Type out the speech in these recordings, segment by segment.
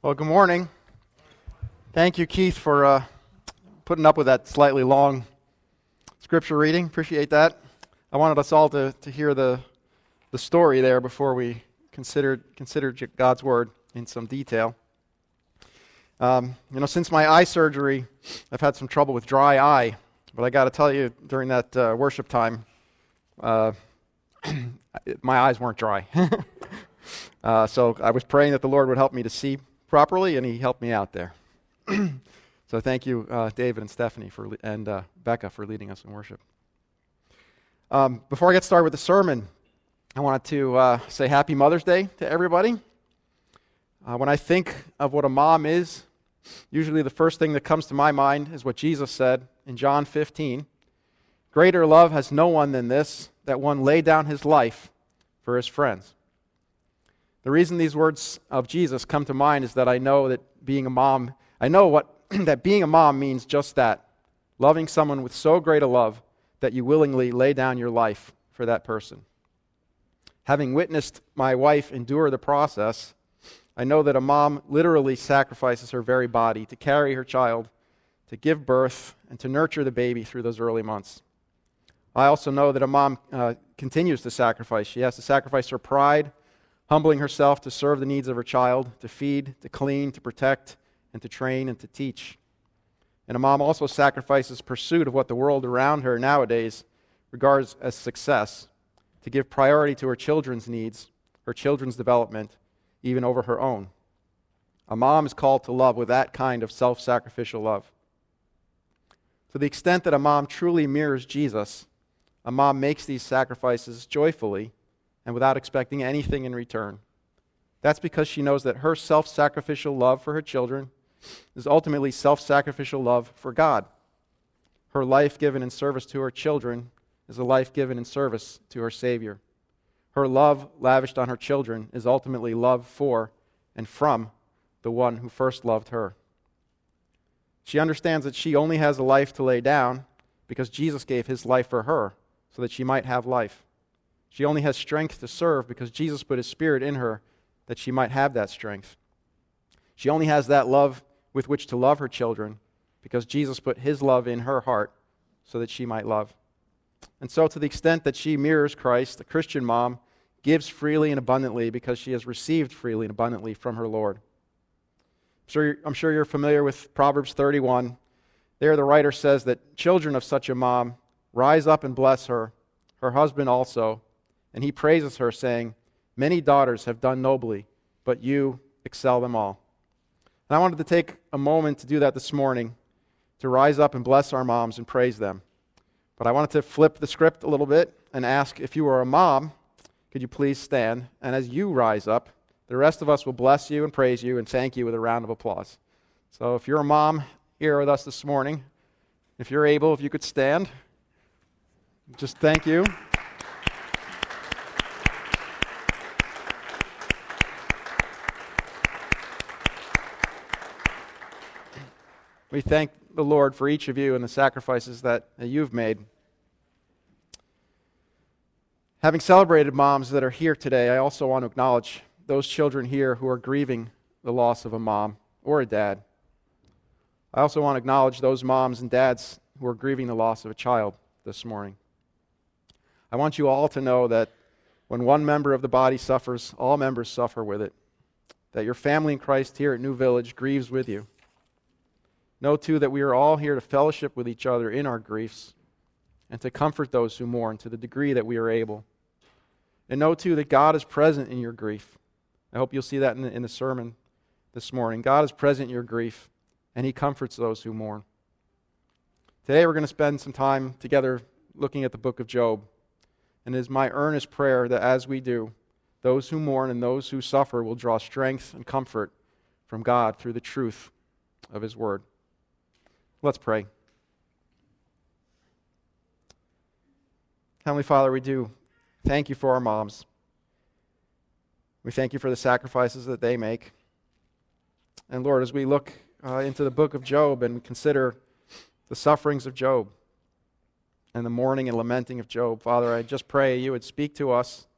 Well, good morning. Thank you, Keith, for uh, putting up with that slightly long scripture reading. Appreciate that. I wanted us all to, to hear the, the story there before we considered, considered God's word in some detail. Um, you know, since my eye surgery, I've had some trouble with dry eye. But I got to tell you, during that uh, worship time, uh, my eyes weren't dry. uh, so I was praying that the Lord would help me to see properly, and he helped me out there. so thank you, uh, David and Stephanie, for and uh, Becca for leading us in worship. Um, before I get started with the sermon, I wanted to uh, say Happy Mother's Day to everybody. Uh, when I think of what a mom is, usually the first thing that comes to my mind is what Jesus said in John 15 Greater love has no one than this, that one lay down his life for his friends. The reason these words of Jesus come to mind is that I know that being a mom, I know what that being a mom means just that. Loving someone with so great a love that you willingly lay down your life for that person. Having witnessed my wife endure the process, I know that a mom literally sacrifices her very body to carry her child, to give birth, and to nurture the baby through those early months. I also know that a mom uh, continues to sacrifice. She has to sacrifice her pride, humbling herself to serve the needs of her child, to feed, to clean, to protect, and to train and to teach. And a mom also sacrifices pursuit of what the world around her nowadays regards as success to give priority to her children's needs, her children's development, even over her own. A mom is called to love with that kind of self sacrificial love. To the extent that a mom truly mirrors Jesus, a mom makes these sacrifices joyfully and without expecting anything in return. That's because she knows that her self sacrificial love for her children is ultimately self sacrificial love for God. Her life given in service to her children is a life given in service to her Savior. Her love lavished on her children is ultimately love for and from the one who first loved her. She understands that she only has a life to lay down because Jesus gave his life for her so that she might have life. She only has strength to serve because Jesus put his spirit in her that she might have that strength. She only has that love with which to love her children because Jesus put his love in her heart so that she might love. And so, to the extent that she mirrors Christ, the Christian mom gives freely and abundantly because she has received freely and abundantly from her Lord. I'm sure, you're familiar with Proverbs 31. There, the writer says that children of such a mom rise up and bless her, her husband also and he praises her, saying, Many daughters have done nobly, but you excel them all. And I wanted to take a moment to do that this morning, to rise up and bless our moms and praise them. But I wanted to flip the script a little bit and ask if you are a mom, could you please stand? And as you rise up, the rest of us will bless you and praise you and thank you with a round of applause. So if you're a mom here with us this morning, if you're able, if you could stand, just thank you. We thank the Lord for each of you and the sacrifices that, you've made. Having celebrated moms that are here today, I also want to acknowledge those children here who are grieving the loss of a mom or a dad. I also want to acknowledge those moms and dads who are grieving the loss of a child this morning. I want you all to know that when one member of the body suffers, all members suffer with it. That your family in Christ here at New Village grieves with you. Know, too, that we are all here to fellowship with each other in our griefs and to comfort those who mourn to the degree that we are able. And know, too, that God is present in your grief. I hope you'll see that in the, in the sermon this morning. God is present in your grief, and He comforts those who mourn. Today, we're going to spend some time together looking at the book of Job. And it is my earnest prayer that as we do, those who mourn and those who suffer will draw strength and comfort from God through the truth of His Word. Let's pray. Heavenly Father, we do thank you for our moms. We thank you for the sacrifices that they make. And Lord, as we look uh, into the book of Job and consider the sufferings of Job and the mourning and lamenting of Job, Father, I just pray you would speak to us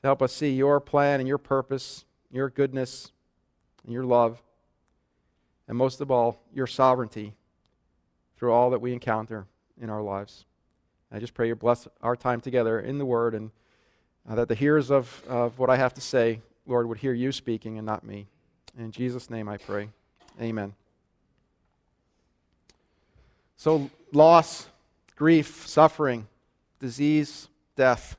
to help us see your plan and your purpose, your goodness, and your love, and most of all, your sovereignty through all that we encounter in our lives. I just pray you bless our time together in the Word and uh, that the hearers of, of what I have to say, Lord, would hear you speaking and not me. In Jesus' name I pray. Amen. So, loss, grief, suffering, disease, death.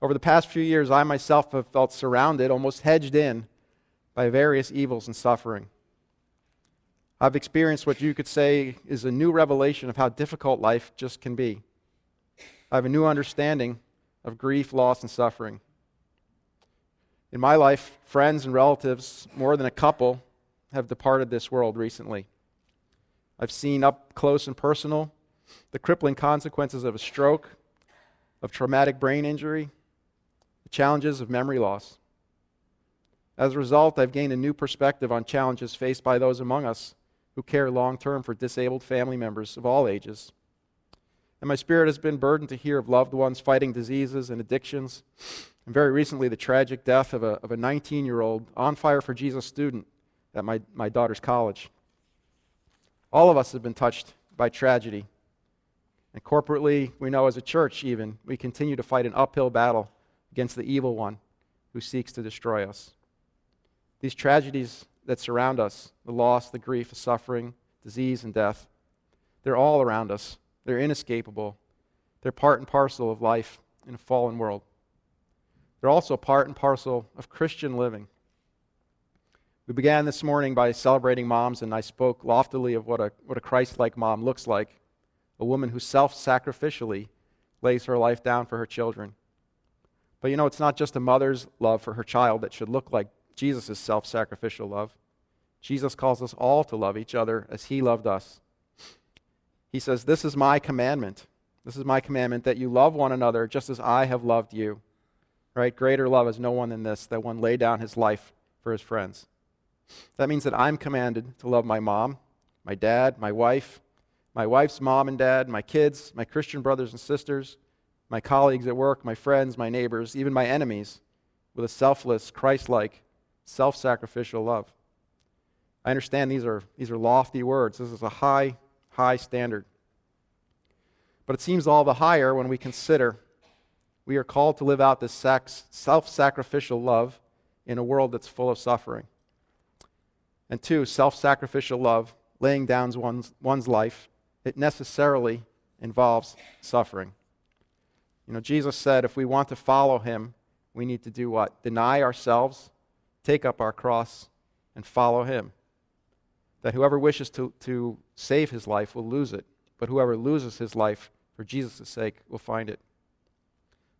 Over the past few years, I myself have felt surrounded, almost hedged in, by various evils and suffering. I've experienced what you could say is a new revelation of how difficult life just can be. I have a new understanding of grief, loss, and suffering. In my life, friends and relatives, more than a couple, have departed this world recently. I've seen up close and personal the crippling consequences of a stroke, of traumatic brain injury, the challenges of memory loss. As a result, I've gained a new perspective on challenges faced by those among us who care long term for disabled family members of all ages. And my spirit has been burdened to hear of loved ones fighting diseases and addictions. And very recently, the tragic death of a, of a 19 year old on fire for Jesus student at my, my daughter's college. All of us have been touched by tragedy. And corporately, we know as a church, even, we continue to fight an uphill battle against the evil one who seeks to destroy us. These tragedies that surround us the loss, the grief, the suffering, disease, and death they're all around us. They're inescapable. They're part and parcel of life in a fallen world. They're also part and parcel of Christian living. We began this morning by celebrating moms, and I spoke loftily of what a, what a Christ like mom looks like a woman who self sacrificially lays her life down for her children. But you know, it's not just a mother's love for her child that should look like Jesus' self sacrificial love. Jesus calls us all to love each other as he loved us. He says, This is my commandment. This is my commandment that you love one another just as I have loved you. Right? Greater love is no one than this, that one lay down his life for his friends. That means that I'm commanded to love my mom, my dad, my wife, my wife's mom and dad, my kids, my Christian brothers and sisters, my colleagues at work, my friends, my neighbors, even my enemies, with a selfless, Christ like, self sacrificial love. I understand these are, these are lofty words. This is a high, high standard. But it seems all the higher when we consider we are called to live out this self sacrificial love in a world that's full of suffering. And two, self sacrificial love, laying down one's, one's life, it necessarily involves suffering. You know, Jesus said if we want to follow him, we need to do what? Deny ourselves, take up our cross, and follow him. That whoever wishes to, to save his life will lose it, but whoever loses his life for Jesus' sake will find it.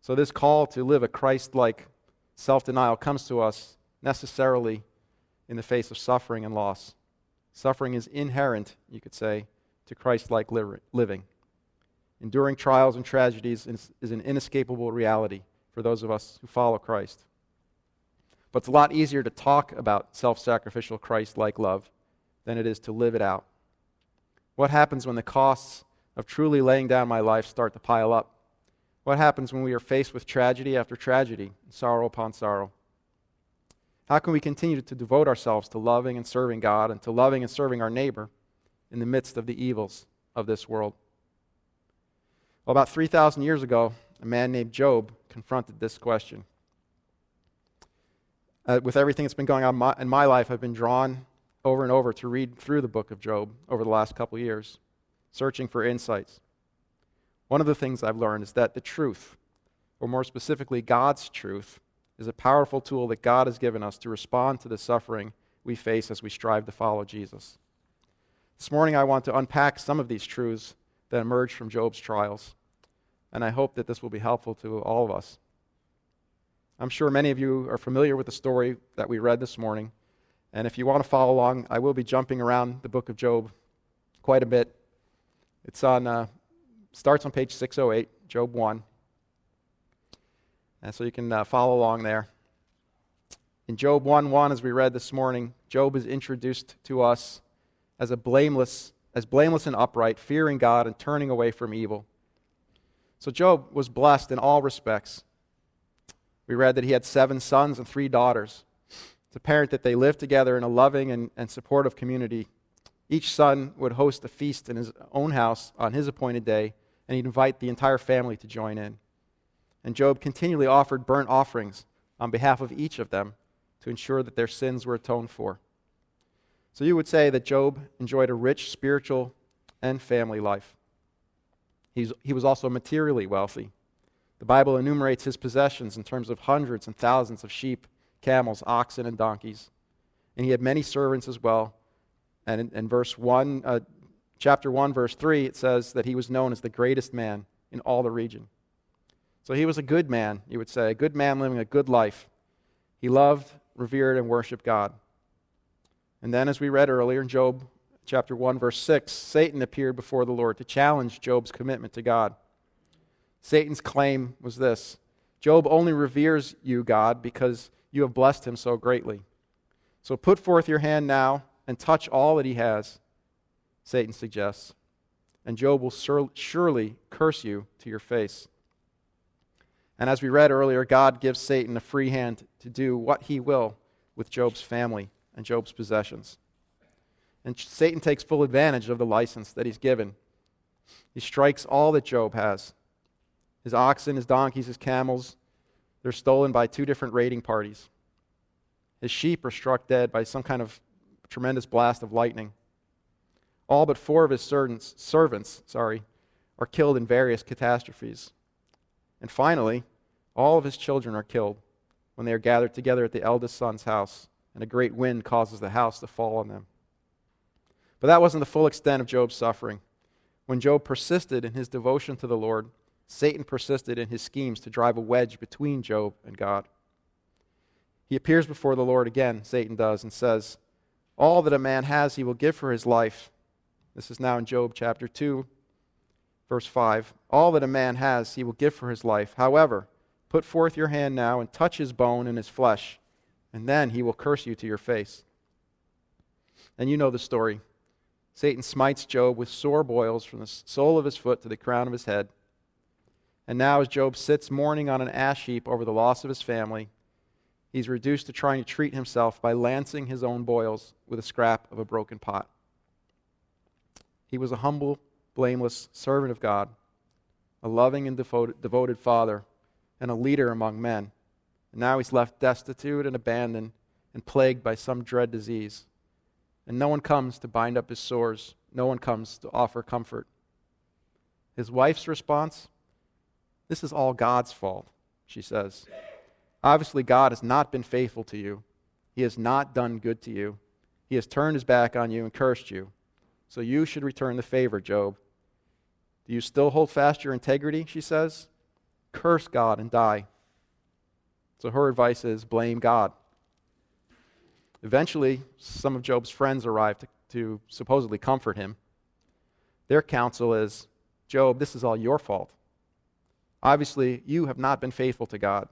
So, this call to live a Christ like self denial comes to us necessarily in the face of suffering and loss. Suffering is inherent, you could say, to Christ like living. Enduring trials and tragedies is an inescapable reality for those of us who follow Christ. But it's a lot easier to talk about self sacrificial Christ like love than it is to live it out. What happens when the costs of truly laying down my life start to pile up? What happens when we are faced with tragedy after tragedy, sorrow upon sorrow? How can we continue to devote ourselves to loving and serving God and to loving and serving our neighbor in the midst of the evils of this world? Well, about 3,000 years ago, a man named Job confronted this question. Uh, with everything that's been going on my, in my life, I've been drawn over and over to read through the book of Job over the last couple years, searching for insights. One of the things I've learned is that the truth, or more specifically, God's truth, is a powerful tool that God has given us to respond to the suffering we face as we strive to follow Jesus. This morning, I want to unpack some of these truths that emerge from Job's trials and I hope that this will be helpful to all of us. I'm sure many of you are familiar with the story that we read this morning, and if you want to follow along, I will be jumping around the book of Job quite a bit. It's on uh, starts on page 608, Job 1. And so you can uh, follow along there. In Job 1 1, as we read this morning, Job is introduced to us as a blameless, as blameless and upright, fearing God and turning away from evil. So Job was blessed in all respects. We read that he had seven sons and three daughters. It's apparent that they lived together in a loving and, and supportive community. Each son would host a feast in his own house on his appointed day, and he'd invite the entire family to join in. And Job continually offered burnt offerings on behalf of each of them to ensure that their sins were atoned for. So you would say that Job enjoyed a rich spiritual and family life. He's, he was also materially wealthy. The Bible enumerates his possessions in terms of hundreds and thousands of sheep, camels, oxen, and donkeys. And he had many servants as well. And in, in verse 1, uh, chapter 1, verse 3, it says that he was known as the greatest man in all the region. So he was a good man, you would say, a good man living a good life. He loved, revered, and worshiped God. And then, as we read earlier in Job chapter 1, verse 6, Satan appeared before the Lord to challenge Job's commitment to God. Satan's claim was this Job only reveres you, God, because you have blessed him so greatly. So put forth your hand now and touch all that he has, Satan suggests, and Job will sur- surely curse you to your face. And as we read earlier, God gives Satan a free hand to do what he will with Job's family and Job's possessions. And Satan takes full advantage of the license that he's given. He strikes all that Job has his oxen, his donkeys, his camels. They're stolen by two different raiding parties. His sheep are struck dead by some kind of tremendous blast of lightning. All but four of his servants, servants sorry, are killed in various catastrophes. And finally, all of his children are killed when they are gathered together at the eldest son's house, and a great wind causes the house to fall on them. But that wasn't the full extent of Job's suffering. When Job persisted in his devotion to the Lord, Satan persisted in his schemes to drive a wedge between Job and God. He appears before the Lord again, Satan does, and says, All that a man has, he will give for his life. This is now in Job chapter 2, verse 5. All that a man has, he will give for his life. However, put forth your hand now and touch his bone and his flesh, and then he will curse you to your face. And you know the story. Satan smites Job with sore boils from the sole of his foot to the crown of his head. And now, as Job sits mourning on an ash heap over the loss of his family, he's reduced to trying to treat himself by lancing his own boils with a scrap of a broken pot. He was a humble, blameless servant of God, a loving and devoted, father, and a leader among men. And now he's left destitute and abandoned and plagued by some dread disease. And no one comes to bind up his sores, no one comes to offer comfort. His wife's response this is all God's fault, she says. Obviously, God has not been faithful to you. He has not done good to you. He has turned his back on you and cursed you. So you should return the favor, Job. Do you still hold fast your integrity? She says. Curse God and die. So her advice is blame God. Eventually, some of Job's friends arrive to, to supposedly comfort him. Their counsel is Job, this is all your fault. Obviously, you have not been faithful to God.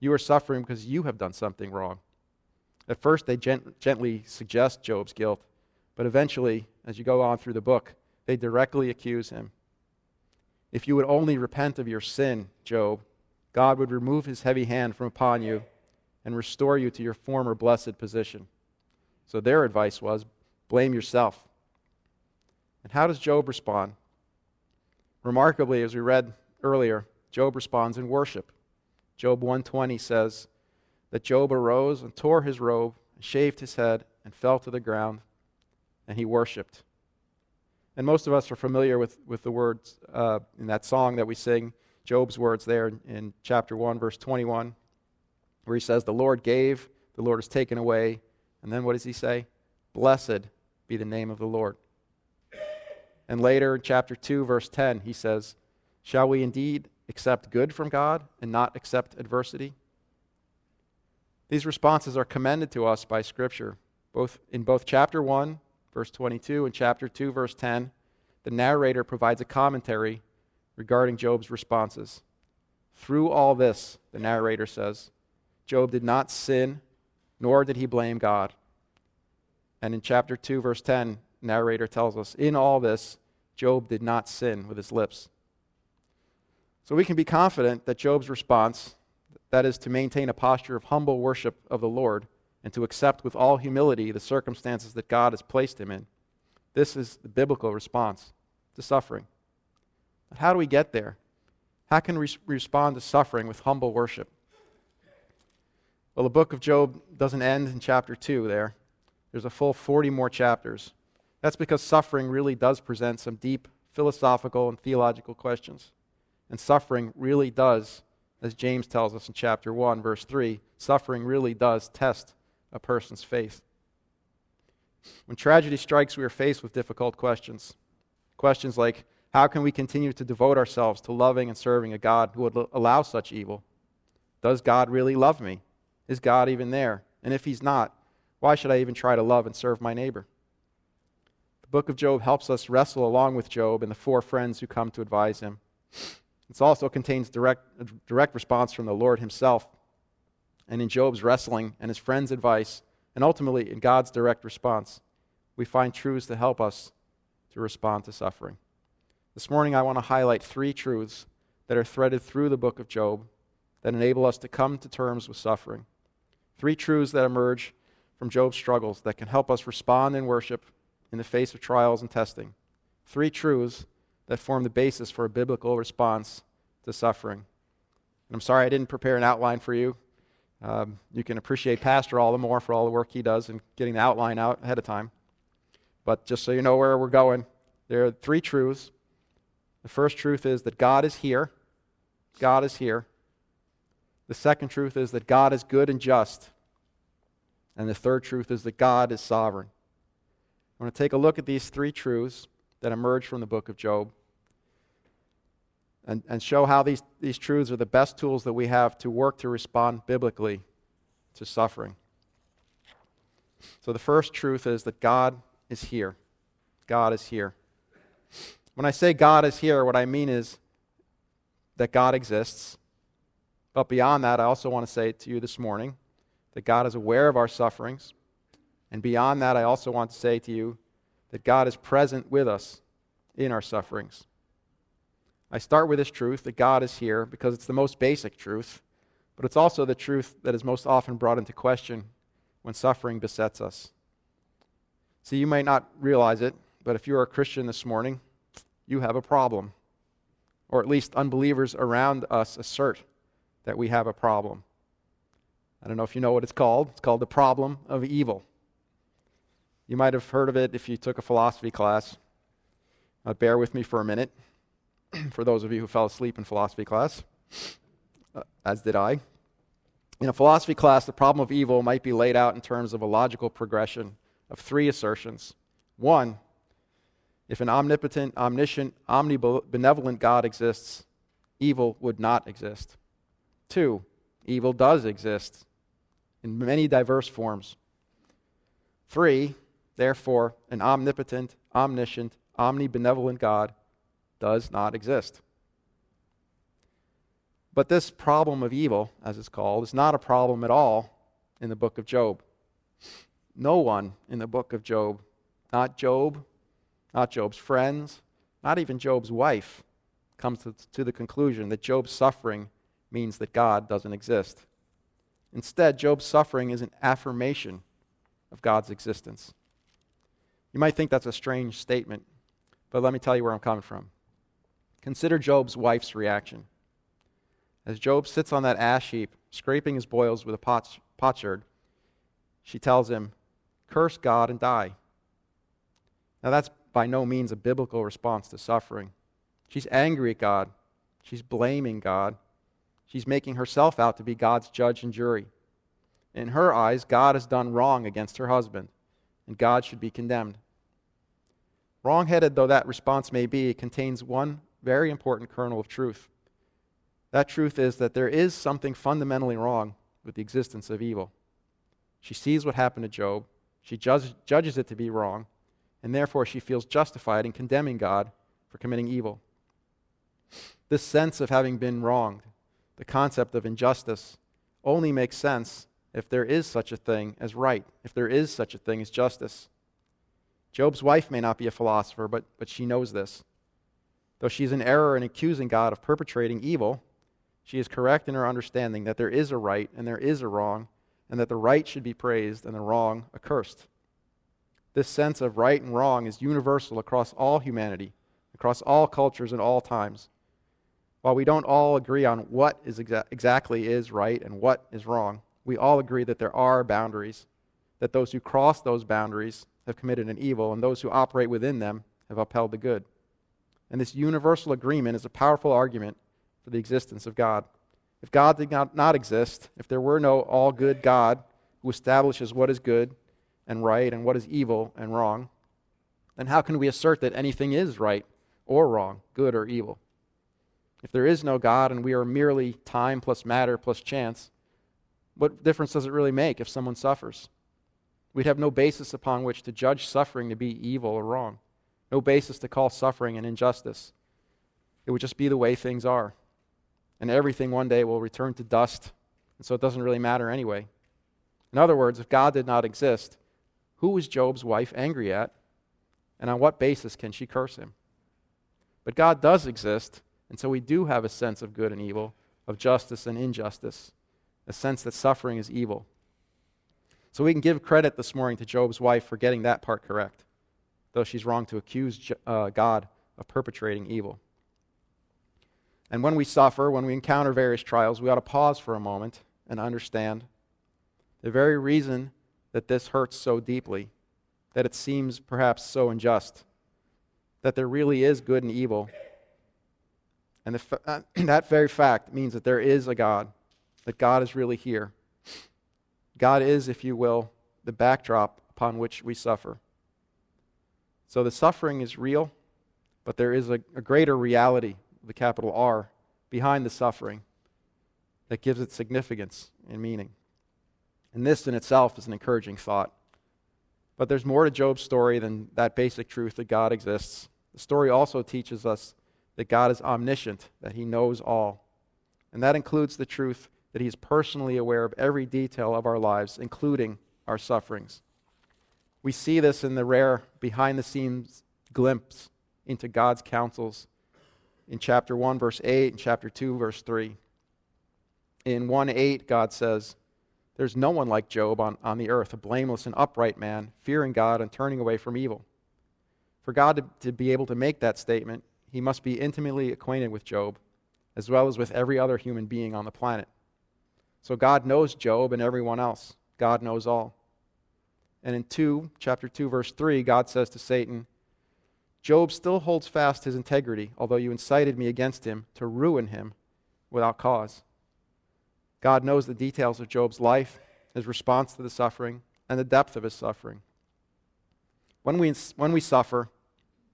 You are suffering because you have done something wrong. At first, they gent- gently suggest Job's guilt, but eventually, as you go on through the book, they directly accuse him. If you would only repent of your sin, Job, God would remove his heavy hand from upon you and restore you to your former blessed position. So their advice was blame yourself. And how does Job respond? Remarkably, as we read earlier, Job responds in worship. Job 120 says that Job arose and tore his robe, and shaved his head, and fell to the ground, and he worshiped. And most of us are familiar with, with the words uh, in that song that we sing, Job's words there in, in chapter 1, verse 21, where he says, The Lord gave, the Lord has taken away. And then what does he say? Blessed be the name of the Lord. And later in chapter 2, verse 10, he says, Shall we indeed accept good from God and not accept adversity? These responses are commended to us by Scripture, both in both chapter 1, verse 22, and chapter 2, verse 10. The narrator provides a commentary regarding Job's responses. Through all this, the narrator says, Job did not sin, nor did he blame God. And in chapter 2, verse 10, narrator tells us, in all this, Job did not sin with his lips. So we can be confident that Job's response, that is to maintain a posture of humble worship of the Lord, and to accept with all humility the circumstances that God has placed him in. This is the biblical response to suffering. But how do we get there? How can we respond to suffering with humble worship? Well, the book of Job doesn't end in chapter 2 there. There's a full 40 more chapters. That's because suffering really does present some deep philosophical and theological questions. And suffering really does, as James tells us in chapter 1, verse 3, suffering really does test a person's faith. When tragedy strikes, we are faced with difficult questions. Questions like how can we continue to devote ourselves to loving and serving a God who would allow such evil? Does God really love me? Is God even there? And if He's not, why should I even try to love and serve my neighbor? The book of Job helps us wrestle along with Job and the four friends who come to advise him. It also contains direct, direct response from the Lord Himself. And in Job's wrestling and his friends' advice, and ultimately in God's direct response, we find truths to help us to respond to suffering. This morning, I want to highlight three truths that are threaded through the book of Job that enable us to come to terms with suffering. Three truths that emerge from Job's struggles that can help us respond in worship in the face of trials and testing. Three truths that form the basis for a biblical response to suffering. And I'm sorry I didn't prepare an outline for you. Um, you can appreciate Pastor all the more for all the work he does in getting the outline out ahead of time. But just so you know where we're going, there are three truths. The first truth is that God is here. God is here. The second truth is that God is good and just. And the third truth is that God is sovereign. I want to take a look at these three truths that emerge from the book of Job and, and show how these, these truths are the best tools that we have to work to respond biblically to suffering. So, the first truth is that God is here. God is here. When I say God is here, what I mean is that God exists. But beyond that, I also want to say to you this morning that God is aware of our sufferings. And beyond that, I also want to say to you that God is present with us in our sufferings. I start with this truth that God is here because it's the most basic truth, but it's also the truth that is most often brought into question when suffering besets us. See, you might not realize it, but if you're a Christian this morning, you have a problem. Or at least unbelievers around us assert that we have a problem. I don't know if you know what it's called. It's called the problem of evil. You might have heard of it if you took a philosophy class. Uh, bear with me for a minute. for those of you who fell asleep in philosophy class, uh, as did I. In a philosophy class, the problem of evil might be laid out in terms of a logical progression of three assertions. One, if an omnipotent, omniscient, omnibenevolent God exists, evil would not exist. Two, evil does exist in many diverse forms. Three, therefore, an omnipotent, omniscient, omnibenevolent God does not exist. But this problem of evil, as it's called, is not a problem at all in the book of Job. No one in the book of Job, not Job, not Job's friends, not even Job's wife, comes to, the conclusion that Job's suffering means that God doesn't exist. Instead, Job's suffering is an affirmation of God's existence. You might think that's a strange statement, but let me tell you where I'm coming from. Consider Job's wife's reaction. As Job sits on that ash heap, scraping his boils with a potsherd, she tells him, Curse God and die. Now, that's by no means a biblical response to suffering. She's angry at God. She's blaming God. She's making herself out to be God's judge and jury. In her eyes, God has done wrong against her husband, and God should be condemned. Wrong-headed though that response may be, it contains one very important kernel of truth. That truth is that there is something fundamentally wrong with the existence of evil. She sees what happened to Job, she judge, judges it to be wrong, and therefore she feels justified in condemning God for committing evil. This sense of having been wronged, the concept of injustice, only makes sense if there is such a thing as right, if there is such a thing as justice. Job's wife may not be a philosopher, but, but she knows this. Though she's in error in accusing God of perpetrating evil, she is correct in her understanding that there is a right and there is a wrong, and that the right should be praised and the wrong accursed. This sense of right and wrong is universal across all humanity, across all cultures and all times. While we don't all agree on what is exa- exactly is right and what is wrong, we all agree that there are boundaries, that those who cross those boundaries have committed an evil, and those who operate within them have upheld the good. And this universal agreement is a powerful argument for the existence of God. If God did not, not exist, if there were no all good God who establishes what is good and right and what is evil and wrong, then how can we assert that anything is right or wrong, good or evil? If there is no God and we are merely time plus matter plus chance, what difference does it really make if someone suffers? We'd have no basis upon which to judge suffering to be evil or wrong, no basis to call suffering an injustice. It would just be the way things are. And everything one day will return to dust, and so it doesn't really matter anyway. In other words, if God did not exist, who was Job's wife angry at? And on what basis can she curse him? But God does exist, and so we do have a sense of good and evil, of justice and injustice, a sense that suffering is evil. So we can give credit this morning to Job's wife for getting that part correct, though she's wrong to accuse uh, God of perpetrating evil. And when we suffer, when we encounter various trials, we ought to pause for a moment and understand the very reason that this hurts so deeply, that it seems perhaps so unjust, that there really is good and evil. And the, that very fact means that there is a God, that God is really here. God is, if you will, the backdrop upon which we suffer. So the suffering is real, but there is a, a greater reality, the capital R, behind the suffering that gives it significance and meaning. And this in itself is an encouraging thought. But there's more to Job's story than that basic truth that God exists. The story also teaches us that God is omniscient, that he knows all. And that includes the truth that he is personally aware of every detail of our lives, including our sufferings. We see this in the rare behind the scenes glimpse into God's counsels in chapter 1, verse 8, and chapter 2, verse 3. In 1 8, God says, there's no one like Job on, on the earth, a blameless and upright man, fearing God and turning away from evil. For God to, to be able to make that statement, he must be intimately acquainted with Job, as well as with every other human being on the planet. So God knows Job and everyone else. God knows all. And in 2, chapter 2, verse 3, God says to Satan, Job still holds fast his integrity, although you incited me against him to ruin him without cause. God knows the details of Job's life, his response to the suffering, and the depth of his suffering. When we, when we suffer,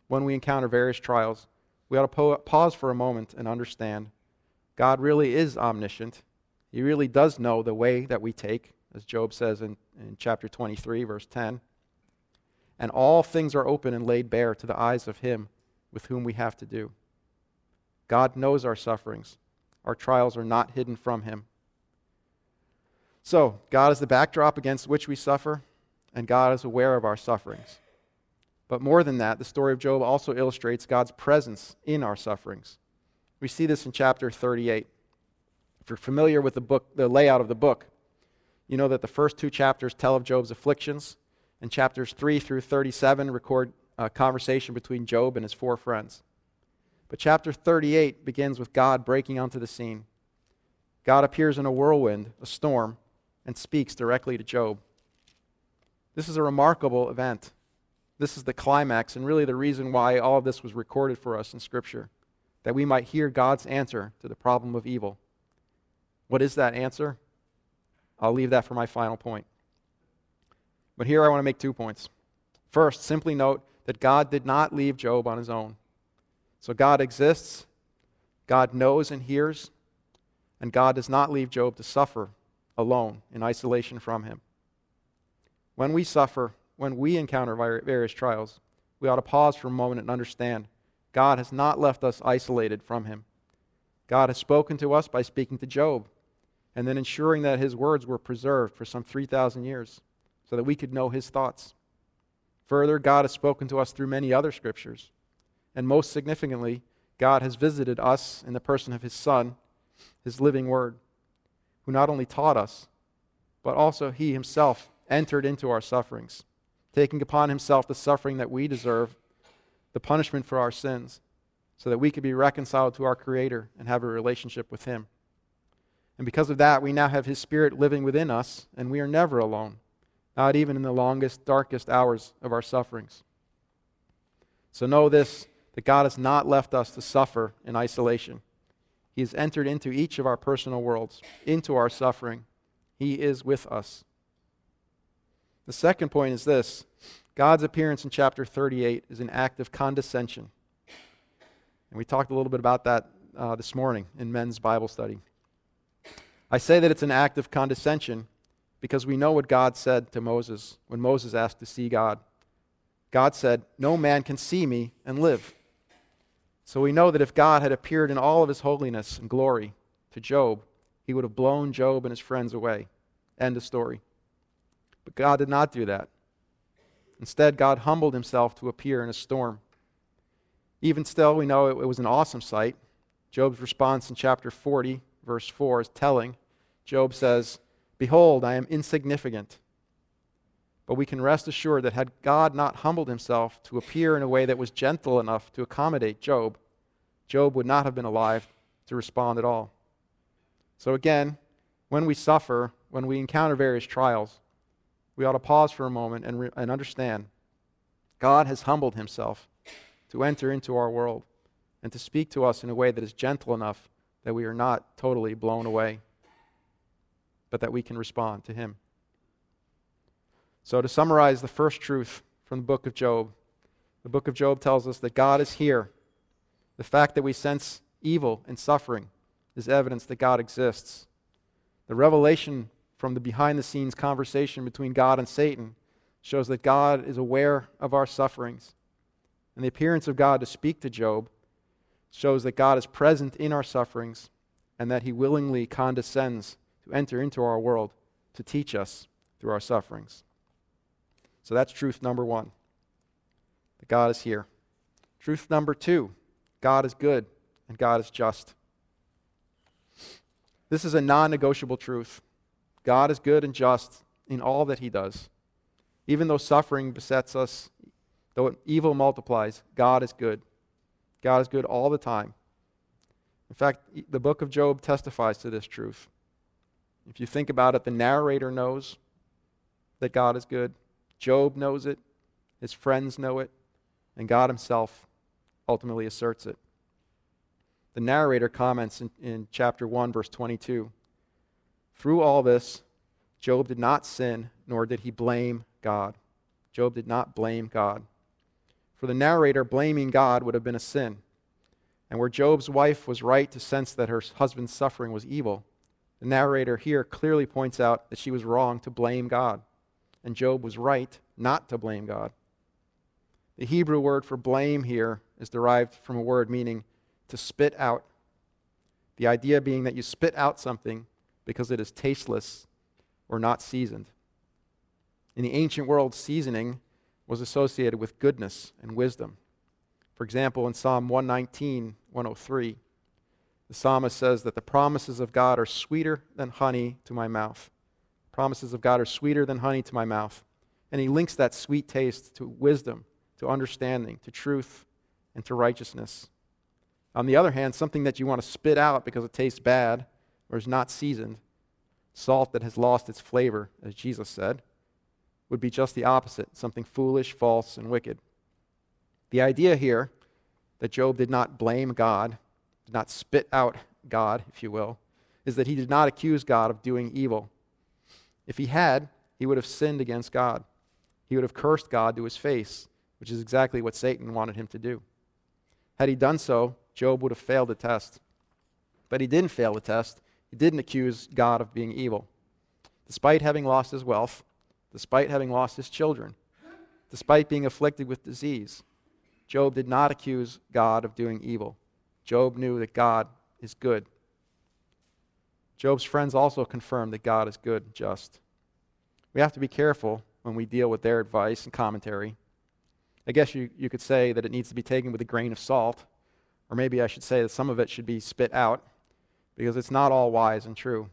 when we encounter various trials, we ought to po- pause for a moment and understand God really is omniscient. He really does know the way that we take, as Job says in, in chapter 23, verse 10. And all things are open and laid bare to the eyes of Him with whom we have to do. God knows our sufferings. Our trials are not hidden from Him. So, God is the backdrop against which we suffer, and God is aware of our sufferings. But more than that, the story of Job also illustrates God's presence in our sufferings. We see this in chapter 38. If you're familiar with the book, the layout of the book, you know that the first two chapters tell of Job's afflictions, and chapters 3 through 37 record a conversation between Job and his four friends. But chapter 38 begins with God breaking onto the scene. God appears in a whirlwind, a storm, and speaks directly to Job. This is a remarkable event. This is the climax, and really the reason why all of this was recorded for us in Scripture, that we might hear God's answer to the problem of evil. What is that answer? I'll leave that for my final point. But here I want to make two points. First, simply note that God did not leave Job on his own. So God exists, God knows and hears, and God does not leave Job to suffer alone in isolation from Him. When we suffer, when we encounter various trials, we ought to pause for a moment and understand God has not left us isolated from Him. God has spoken to us by speaking to Job and then ensuring that his words were preserved for some 3,000 years so that we could know his thoughts. Further, God has spoken to us through many other scriptures. And most significantly, God has visited us in the person of his Son, his living word who not only taught us, but also he himself entered into our sufferings, taking upon himself the suffering that we deserve, the punishment for our sins, so that we could be reconciled to our Creator and have a relationship with him. And because of that, we now have his Spirit living within us, and we are never alone, not even in the longest, darkest hours of our sufferings. So know this that God has not left us to suffer in isolation. He has entered into each of our personal worlds, into our suffering. He is with us. The second point is this God's appearance in chapter 38 is an act of condescension. And we talked a little bit about that uh, this morning in men's Bible study. I say that it's an act of condescension because we know what God said to Moses when Moses asked to see God. God said, No man can see me and live. So we know that if God had appeared in all of his holiness and glory to Job, he would have blown Job and his friends away. End of story. But God did not do that. Instead, God humbled himself to appear in a storm. Even still, we know it, was an awesome sight. Job's response in chapter 40, verse 4, is telling. Job says, Behold, I am insignificant. But we can rest assured that had God not humbled himself to appear in a way that was gentle enough to accommodate Job, Job would not have been alive to respond at all. So again, when we suffer, when we encounter various trials, we ought to pause for a moment and, re- and understand God has humbled himself to enter into our world and to speak to us in a way that is gentle enough that we are not totally blown away, but that we can respond to him. So, to summarize the first truth from the book of Job, the book of Job tells us that God is here. The fact that we sense evil and suffering is evidence that God exists. The revelation from the behind the scenes conversation between God and Satan shows that God is aware of our sufferings. And the appearance of God to speak to Job shows that God is present in our sufferings and that he willingly condescends to enter into our world to teach us through our sufferings. So that's truth number one that God is here. Truth number two God is good and God is just. This is a non negotiable truth. God is good and just in all that he does. Even though suffering besets us, though evil multiplies, God is good. God is good all the time. In fact, the book of Job testifies to this truth. If you think about it, the narrator knows that God is good. Job knows it, his friends know it, and God himself ultimately asserts it. The narrator comments in, in chapter 1, verse 22 Through all this, Job did not sin, nor did he blame God. Job did not blame God. For the narrator, blaming God would have been a sin. And where Job's wife was right to sense that her husband's suffering was evil, the narrator here clearly points out that she was wrong to blame God and Job was right not to blame God. The Hebrew word for blame here is derived from a word meaning to spit out. The idea being that you spit out something because it is tasteless or not seasoned. In the ancient world, seasoning was associated with goodness and wisdom. For example, in Psalm 119, 103, the psalmist says that the promises of God are sweeter than honey to my mouth promises of God are sweeter than honey to my mouth. And he links that sweet taste to wisdom, to understanding, to truth, and to righteousness. On the other hand, something that you want to spit out because it tastes bad or is not seasoned, salt that has lost its flavor, as Jesus said, would be just the opposite something foolish, false, and wicked. The idea here that Job did not blame God, did not spit out God, if you will, is that he did not accuse God of doing evil if he had, he would have sinned against God. He would have cursed God to his face, which is exactly what Satan wanted him to do. Had he done so, Job would have failed the test. But he didn't fail the test. He didn't accuse God of being evil. Despite having lost his wealth, despite having lost his children, despite being afflicted with disease, Job did not accuse God of doing evil. Job knew that God is good Job's friends also confirm that God is good and just. We have to be careful when we deal with their advice and commentary. I guess you, you could say that it needs to be taken with a grain of salt, or maybe I should say that some of it should be spit out, because it's not all wise and true.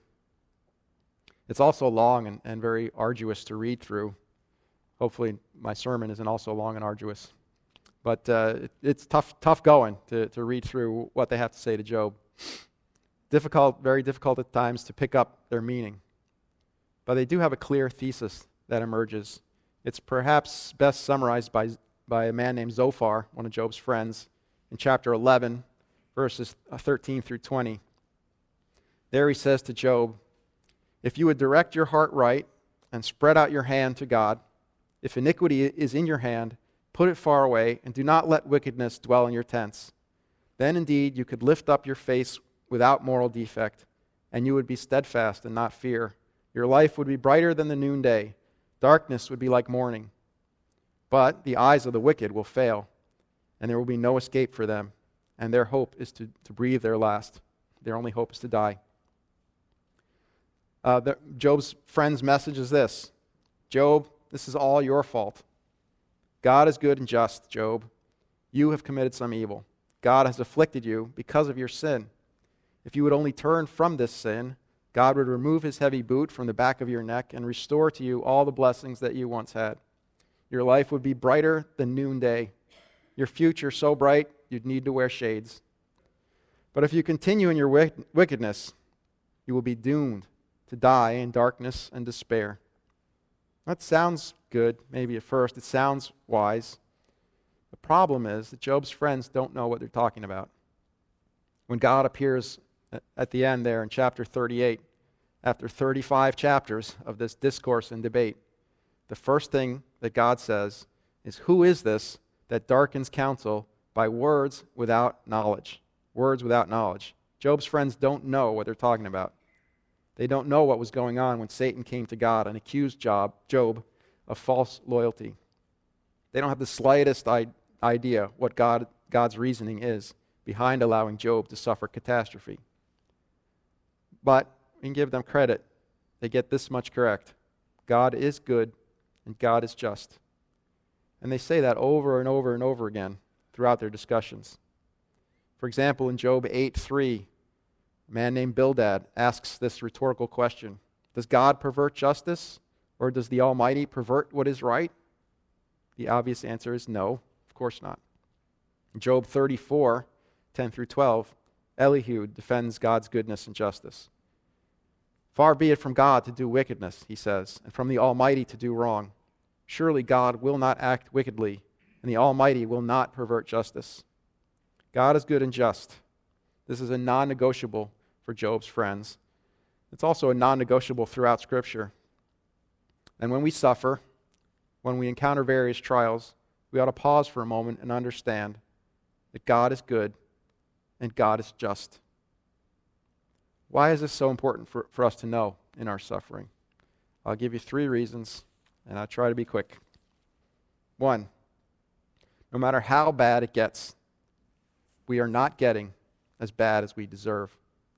It's also long and, and very arduous to read through. Hopefully, my sermon isn't also long and arduous. But uh, it, it's tough, tough going to, to read through what they have to say to Job. Difficult, very difficult at times to pick up their meaning. But they do have a clear thesis that emerges. It's perhaps best summarized by, by a man named Zophar, one of Job's friends, in chapter 11, verses 13 through 20. There he says to Job, If you would direct your heart right and spread out your hand to God, if iniquity is in your hand, put it far away, and do not let wickedness dwell in your tents. Then indeed you could lift up your face without moral defect, and you would be steadfast and not fear. Your life would be brighter than the noonday, darkness would be like morning. But the eyes of the wicked will fail, and there will be no escape for them, and their hope is to, to breathe their last. Their only hope is to die. Uh, the, Job's friend's message is this Job, this is all your fault. God is good and just, Job. You have committed some evil. God has afflicted you because of your sin. If you would only turn from this sin, God would remove his heavy boot from the back of your neck and restore to you all the blessings that you once had. Your life would be brighter than noonday. Your future so bright you'd need to wear shades. But if you continue in your wickedness, you will be doomed to die in darkness and despair. That sounds good, maybe at first. It sounds wise. The problem is that Job's friends don't know what they're talking about. When God appears at the end there in chapter 38, after 35 chapters of this discourse and debate, the first thing that God says is, Who is this that darkens counsel by words without knowledge? Words without knowledge. Job's friends don't know what they're talking about. They don't know what was going on when Satan came to God and accused Job, Job of false loyalty. They don't have the slightest idea what God, God's reasoning is behind allowing Job to suffer catastrophe. But we can give them credit. They get this much correct God is good and God is just. And they say that over and over and over again throughout their discussions. For example, in Job 8 3, a man named Bildad asks this rhetorical question Does God pervert justice, or does the Almighty pervert what is right? The obvious answer is no, of course not. In Job 34, 10 through 12, Elihu defends God's goodness and justice. Far be it from God to do wickedness, he says, and from the Almighty to do wrong. Surely God will not act wickedly, and the Almighty will not pervert justice. God is good and just. This is a non negotiable for Job's friends. It's also a non negotiable throughout Scripture. And when we suffer, when we encounter various trials, we ought to pause for a moment and understand that God is good and God is just. Why is this so important for, for us to know in our suffering? I'll give you three reasons, and I'll try to be quick. One, no matter how bad it gets, we are not getting as bad as we deserve.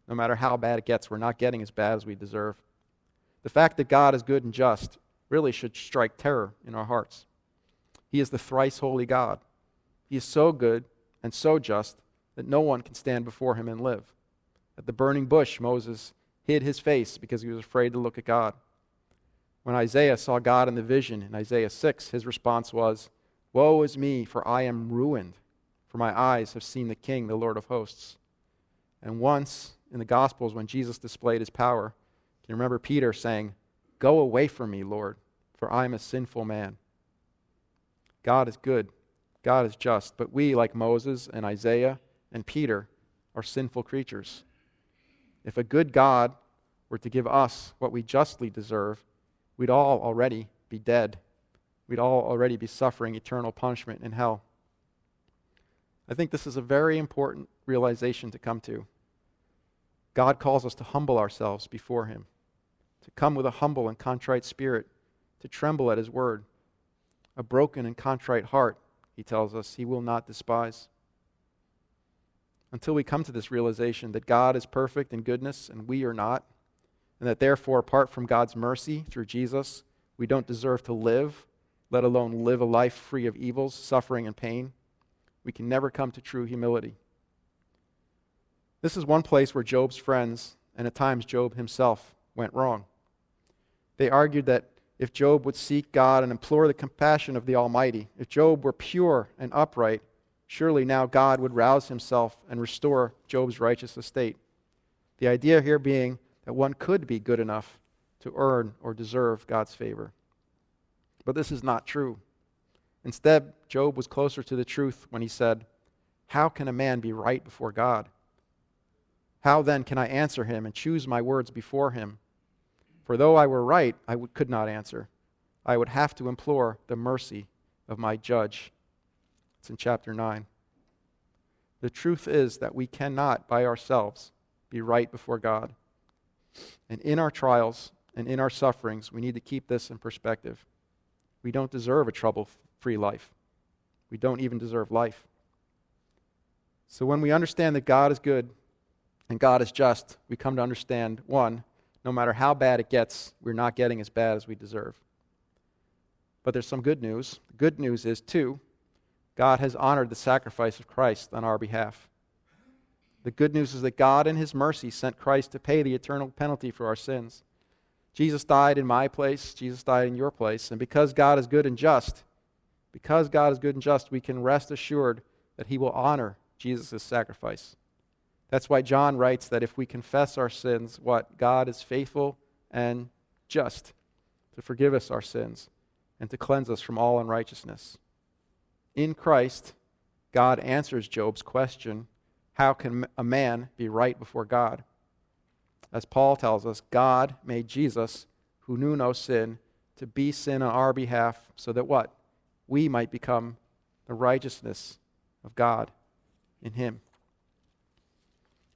No matter how bad it gets, we're not getting as bad as we deserve. The fact that God is good and just really should strike terror in our hearts. He is the thrice holy God. He is so good and so just that no one can stand before him and live. At the burning bush, Moses hid his face because he was afraid to look at God. When Isaiah saw God in the vision in Isaiah 6, his response was, Woe is me, for I am ruined, for my eyes have seen the King, the Lord of hosts. And once in the Gospels, when Jesus displayed his power, can you remember Peter saying, Go away from me, Lord, for I am a sinful man. God is good, God is just, but we, like Moses and Isaiah and Peter, are sinful creatures. If a good God were to give us what we justly deserve, we'd all already be dead. We'd all already be suffering eternal punishment in hell. I think this is a very important realization to come to. God calls us to humble ourselves before Him, to come with a humble and contrite spirit, to tremble at His word. A broken and contrite heart, He tells us, He will not despise. Until we come to this realization that God is perfect in goodness and we are not, and that therefore, apart from God's mercy through Jesus, we don't deserve to live, let alone live a life free of evils, suffering, and pain, we can never come to true humility. This is one place where Job's friends, and at times Job himself, went wrong. They argued that if Job would seek God and implore the compassion of the Almighty, if Job were pure and upright, surely now God would rouse himself and restore Job's righteous estate. The idea here being that one could be good enough to earn or deserve God's favor. But this is not true. Instead, Job was closer to the truth when he said, How can a man be right before God? How then can I answer him and choose my words before him? For though I were right, I w- could not answer. I would have to implore the mercy of my judge. It's in chapter 9. The truth is that we cannot, by ourselves, be right before God. And in our trials and in our sufferings, we need to keep this in perspective. We don't deserve a trouble free life, we don't even deserve life. So when we understand that God is good and God is just, we come to understand one, no matter how bad it gets, we're not getting as bad as we deserve. But there's some good news. The good news is, two, God has honored the sacrifice of Christ on our behalf. The good news is that God, in His mercy, sent Christ to pay the eternal penalty for our sins. Jesus died in my place, Jesus died in your place. And because God is good and just, because God is good and just, we can rest assured that He will honor Jesus' sacrifice. That's why John writes that if we confess our sins, what? God is faithful and just to forgive us our sins and to cleanse us from all unrighteousness. In Christ, God answers Job's question how can a man be right before God? As Paul tells us, God made Jesus, who knew no sin, to be sin on our behalf, so that what? We might become the righteousness of God in him.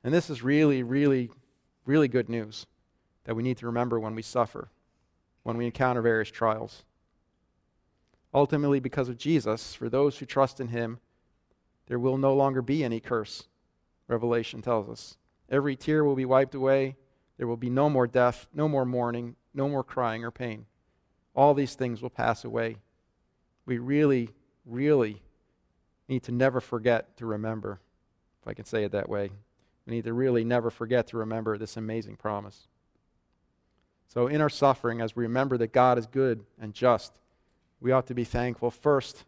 And this is really, really, really good news that we need to remember when we suffer, when we encounter various trials. Ultimately, because of Jesus, for those who trust in him, there will no longer be any curse Revelation tells us. Every tear will be wiped away. There will be no more death, no more mourning, no more crying or pain. All these things will pass away. We really, really need to never forget to remember, if I can say it that way. We need to really never forget to remember this amazing promise. So, in our suffering, as we remember that God is good and just, we ought to be thankful. First,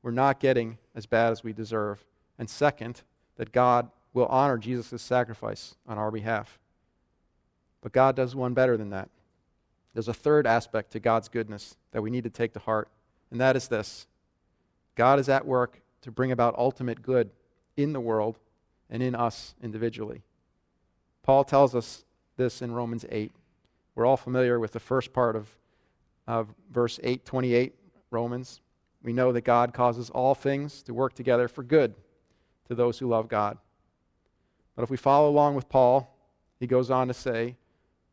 we're not getting as bad as we deserve. And second, that God will honor Jesus' sacrifice on our behalf. But God does one better than that. There's a third aspect to God's goodness that we need to take to heart, and that is this God is at work to bring about ultimate good in the world and in us individually. Paul tells us this in Romans 8. We're all familiar with the first part of, of verse 828, Romans. We know that God causes all things to work together for good to those who love God. But if we follow along with Paul, he goes on to say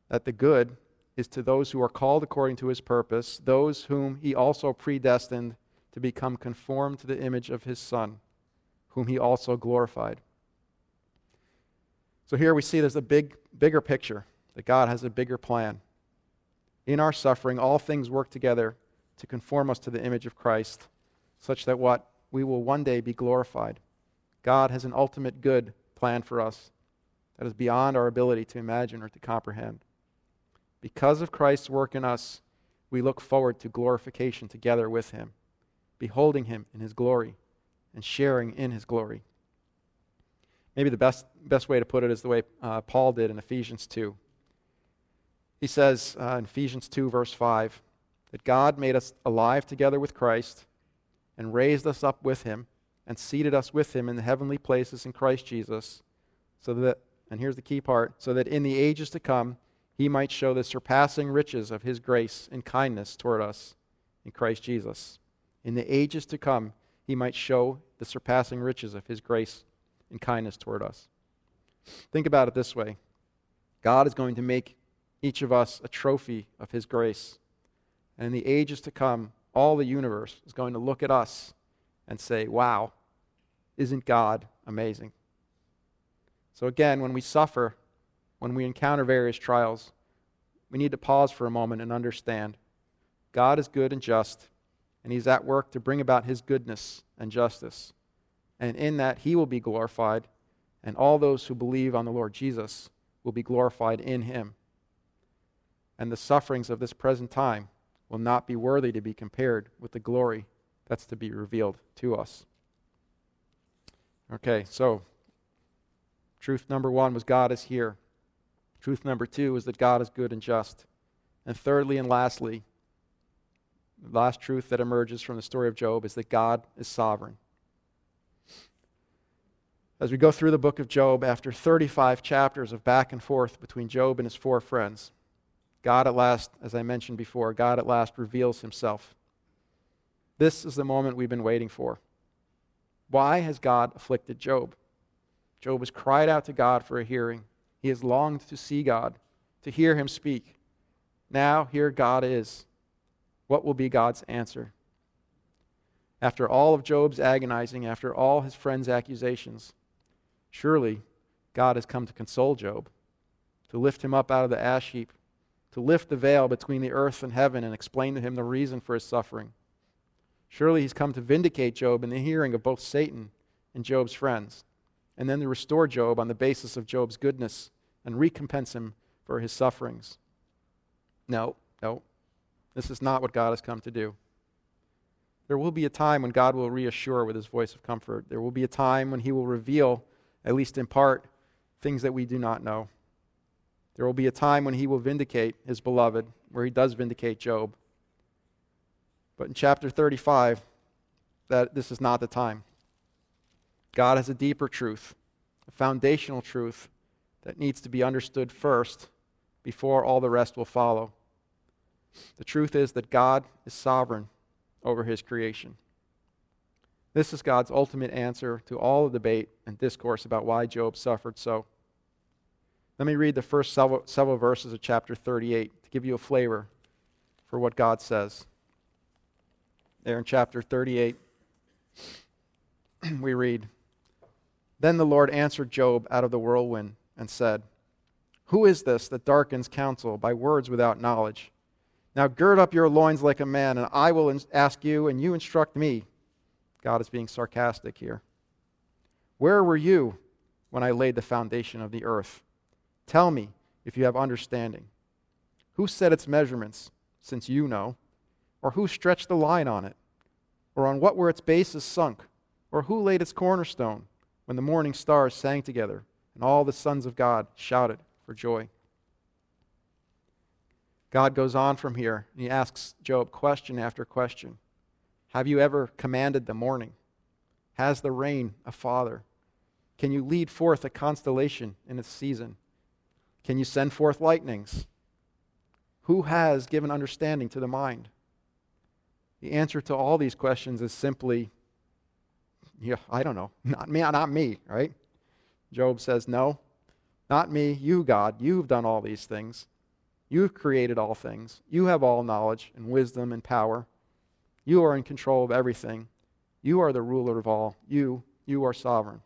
that the good is to those who are called according to his purpose, those whom he also predestined to become conformed to the image of his Son, whom he also glorified. So here we see there's a big, bigger picture that God has a bigger plan. In our suffering, all things work together to conform us to the image of Christ, such that what? We will one day be glorified. God has an ultimate good plan for us that is beyond our ability to imagine or to comprehend. Because of Christ's work in us, we look forward to glorification together with Him, beholding Him in His glory and sharing in His glory. Maybe the best, best way to put it is the way uh, Paul did in Ephesians 2. He says uh, in Ephesians 2, verse 5, that God made us alive together with Christ and raised us up with Him and seated us with him in the heavenly places in Christ Jesus, so that, and here's the key part, so that in the ages to come he might show the surpassing riches of his grace and kindness toward us in Christ Jesus. In the ages to come he might show the surpassing riches of his grace and kindness toward us. Think about it this way God is going to make each of us a trophy of his grace. And in the ages to come, all the universe is going to look at us and say, wow, isn't God amazing? So, again, when we suffer, when we encounter various trials, we need to pause for a moment and understand God is good and just, and He's at work to bring about His goodness and justice. And in that, He will be glorified, and all those who believe on the Lord Jesus will be glorified in Him. and the sufferings of this present time will not be worthy to be compared with the glory that's to be revealed to us. Okay, so truth number one was God is here. Truth number two is that God is good and just. And thirdly and lastly, the last truth that emerges from the story of Job is that God is sovereign. As we go through the book of Job, after 35 chapters of back and forth between Job and his four friends, God at last, as I mentioned before, God at last reveals himself. This is the moment we've been waiting for. Why has God afflicted Job? Job has cried out to God for a hearing. He has longed to see God, to hear him speak. Now, here God is. What will be God's answer? After all of Job's agonizing, after all his friends' accusations, surely God has come to console Job, to lift him up out of the ash heap, to lift the veil between the earth and heaven and explain to him the reason for his suffering. Surely he's come to vindicate Job in the hearing of both Satan and Job's friends, and then to restore Job on the basis of Job's goodness and recompense him for his sufferings. No, no, this is not what God has come to do. There will be a time when God will reassure with his voice of comfort. There will be a time when he will reveal, at least in part, things that we do not know. There will be a time when he will vindicate his beloved, where he does vindicate Job. But in chapter 35, that this is not the time. God has a deeper truth, a foundational truth that needs to be understood first before all the rest will follow. The truth is that God is sovereign over his creation. This is God's ultimate answer to all the debate and discourse about why Job suffered so. Let me read the first several, several verses of chapter 38 to give you a flavor for what God says. There in chapter 38, we read Then the Lord answered Job out of the whirlwind and said, Who is this that darkens counsel by words without knowledge? Now gird up your loins like a man, and I will ask you, and you instruct me. God is being sarcastic here. Where were you when I laid the foundation of the earth? Tell me if you have understanding. Who set its measurements, since you know? Or who stretched the line on it? Or on what were its bases sunk? Or who laid its cornerstone when the morning stars sang together and all the sons of God shouted for joy? God goes on from here and he asks Job question after question Have you ever commanded the morning? Has the rain a father? Can you lead forth a constellation in its season? Can you send forth lightnings? Who has given understanding to the mind? The answer to all these questions is simply, yeah, I don't know. Not me, not me, right? Job says, No, not me, you, God. You've done all these things. You've created all things. You have all knowledge and wisdom and power. You are in control of everything. You are the ruler of all. You, you are sovereign.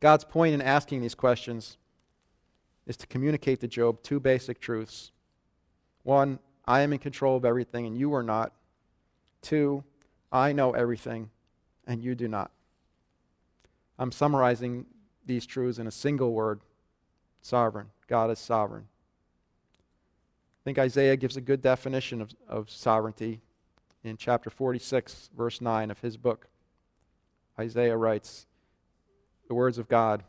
God's point in asking these questions is to communicate to Job two basic truths. One, I am in control of everything and you are not. Two, I know everything and you do not. I'm summarizing these truths in a single word sovereign. God is sovereign. I think Isaiah gives a good definition of, of sovereignty in chapter 46, verse 9 of his book. Isaiah writes the words of God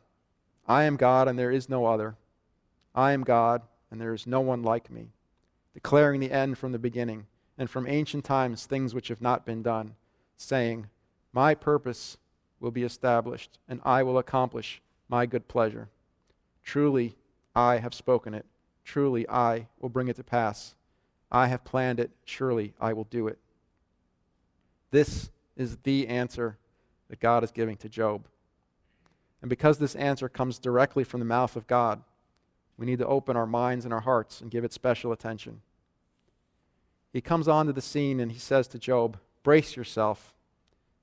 I am God, and there is no other. I am God, and there is no one like me, declaring the end from the beginning, and from ancient times things which have not been done, saying, My purpose will be established, and I will accomplish my good pleasure. Truly, I have spoken it Truly, I will bring it to pass. I have planned it. Surely, I will do it. This is the answer that God is giving to Job. And because this answer comes directly from the mouth of God, we need to open our minds and our hearts and give it special attention. He comes onto the scene and he says to Job, Brace yourself,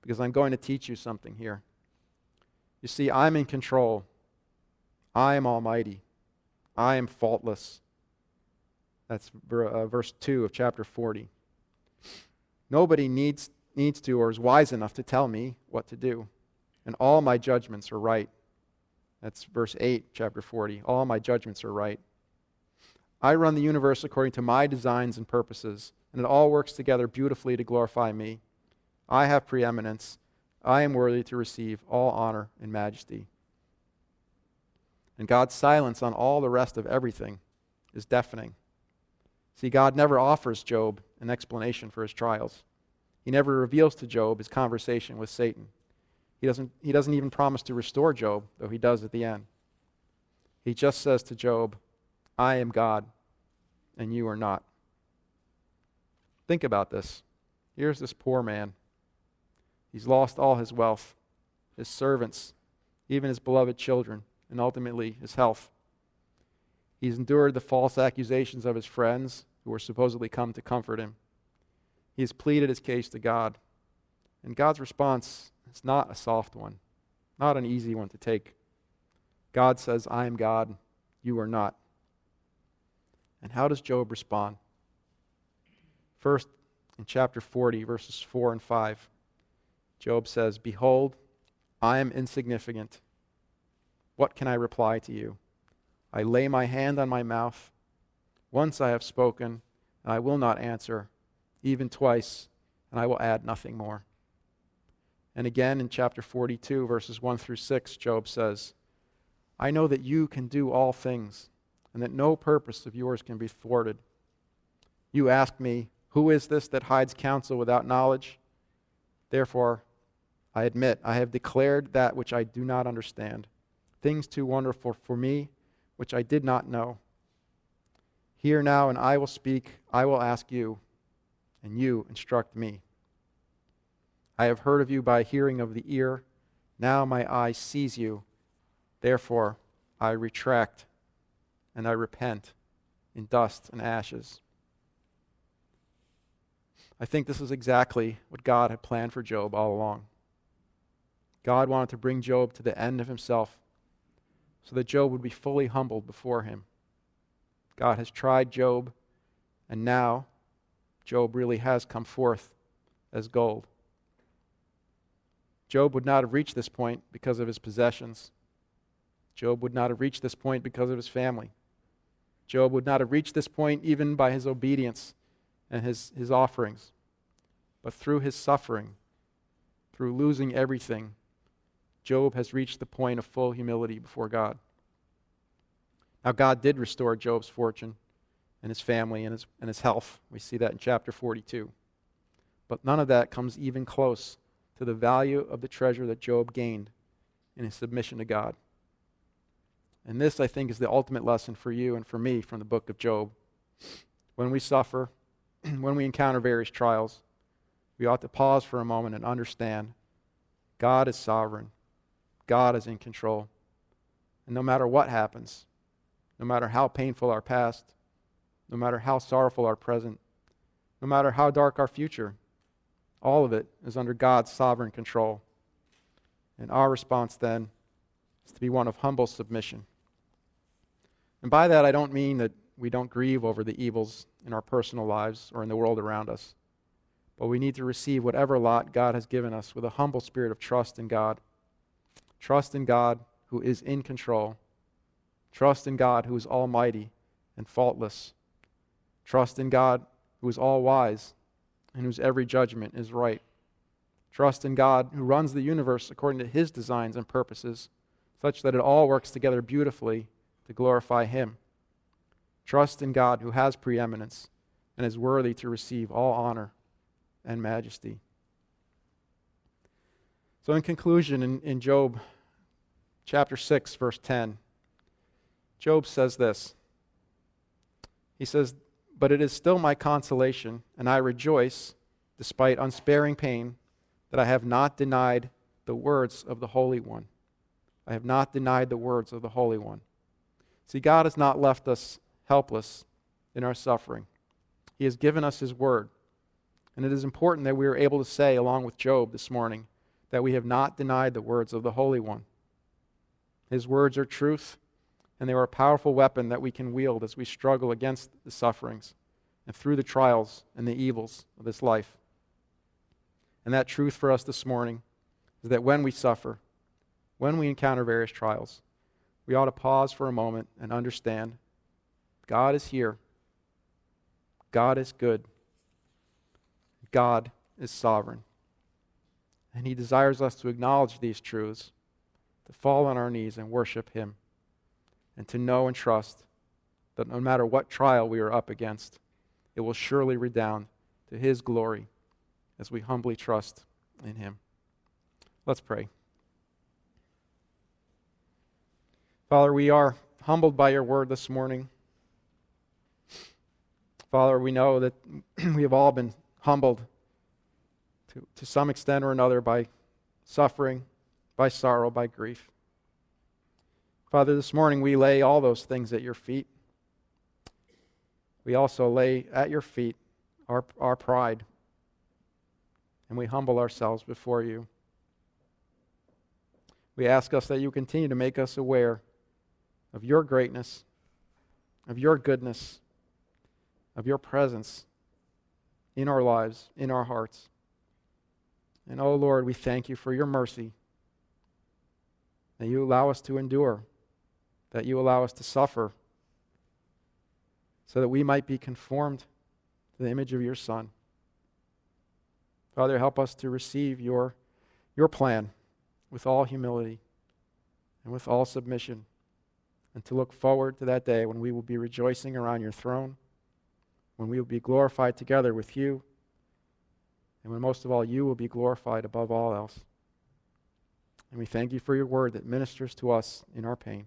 because I'm going to teach you something here. You see, I'm in control, I am almighty. I am faultless. That's uh, verse 2 of chapter 40. Nobody needs, needs to or is wise enough to tell me what to do, and all my judgments are right. That's verse 8, chapter 40. All my judgments are right. I run the universe according to my designs and purposes, and it all works together beautifully to glorify me. I have preeminence. I am worthy to receive all honor and majesty. And God's silence on all the rest of everything is deafening. See, God never offers Job an explanation for his trials. He never reveals to Job his conversation with Satan. He doesn't, he doesn't even promise to restore Job, though he does at the end. He just says to Job, I am God, and you are not. Think about this. Here's this poor man. He's lost all his wealth, his servants, even his beloved children, and ultimately his health. He's endured the false accusations of his friends who were supposedly come to comfort him. He has pleaded his case to God. And God's response is not a soft one, not an easy one to take. God says, I am God, you are not. And how does Job respond? First, in chapter 40, verses 4 and 5, Job says, Behold, I am insignificant. What can I reply to you? I lay my hand on my mouth. Once I have spoken, and I will not answer, even twice, and I will add nothing more. And again in chapter 42, verses 1 through 6, Job says, I know that you can do all things, and that no purpose of yours can be thwarted. You ask me, Who is this that hides counsel without knowledge? Therefore, I admit, I have declared that which I do not understand, things too wonderful for me, which I did not know. Hear now, and I will speak, I will ask you, and you instruct me. I have heard of you by hearing of the ear. Now my eye sees you. Therefore, I retract and I repent in dust and ashes. I think this is exactly what God had planned for Job all along. God wanted to bring Job to the end of himself so that Job would be fully humbled before him. God has tried Job, and now Job really has come forth as gold. Job would not have reached this point because of his possessions. Job would not have reached this point because of his family. Job would not have reached this point even by his obedience and his, his offerings. But through his suffering, through losing everything, Job has reached the point of full humility before God. Now, God did restore Job's fortune and his family and his, and his health. We see that in chapter 42. But none of that comes even close to the value of the treasure that Job gained in his submission to God. And this, I think, is the ultimate lesson for you and for me from the book of Job. When we suffer, when we encounter various trials, we ought to pause for a moment and understand God is sovereign, God is in control. And no matter what happens, no matter how painful our past, no matter how sorrowful our present, no matter how dark our future, all of it is under God's sovereign control. And our response then is to be one of humble submission. And by that, I don't mean that we don't grieve over the evils in our personal lives or in the world around us. But we need to receive whatever lot God has given us with a humble spirit of trust in God. Trust in God who is in control. Trust in God who is almighty and faultless. Trust in God who is all wise and whose every judgment is right. Trust in God who runs the universe according to his designs and purposes, such that it all works together beautifully to glorify him. Trust in God who has preeminence and is worthy to receive all honor and majesty. So, in conclusion, in, in Job chapter 6, verse 10, Job says this. He says, but it is still my consolation, and I rejoice, despite unsparing pain, that I have not denied the words of the Holy One. I have not denied the words of the Holy One. See, God has not left us helpless in our suffering. He has given us His Word. And it is important that we are able to say, along with Job this morning, that we have not denied the words of the Holy One. His words are truth, and they are a powerful weapon that we can wield as we struggle against the sufferings and through the trials and the evils of this life. And that truth for us this morning is that when we suffer, when we encounter various trials, we ought to pause for a moment and understand God is here. God is good. God is sovereign. And He desires us to acknowledge these truths, to fall on our knees and worship Him, and to know and trust that no matter what trial we are up against, it will surely redound to His glory as we humbly trust in Him. Let's pray. Father, we are humbled by your word this morning. Father, we know that we have all been humbled to, to some extent or another by suffering, by sorrow, by grief. Father, this morning we lay all those things at your feet. We also lay at your feet our, our pride, and we humble ourselves before you. We ask us that you continue to make us aware of your greatness, of your goodness, of your presence in our lives, in our hearts. And oh Lord, we thank you for your mercy that you allow us to endure, that you allow us to suffer, so that we might be conformed to the image of your Son. Father, help us to receive your, your plan with all humility and with all submission, and to look forward to that day when we will be rejoicing around your throne, when we will be glorified together with you, and when most of all you will be glorified above all else. And we thank you for your word that ministers to us in our pain.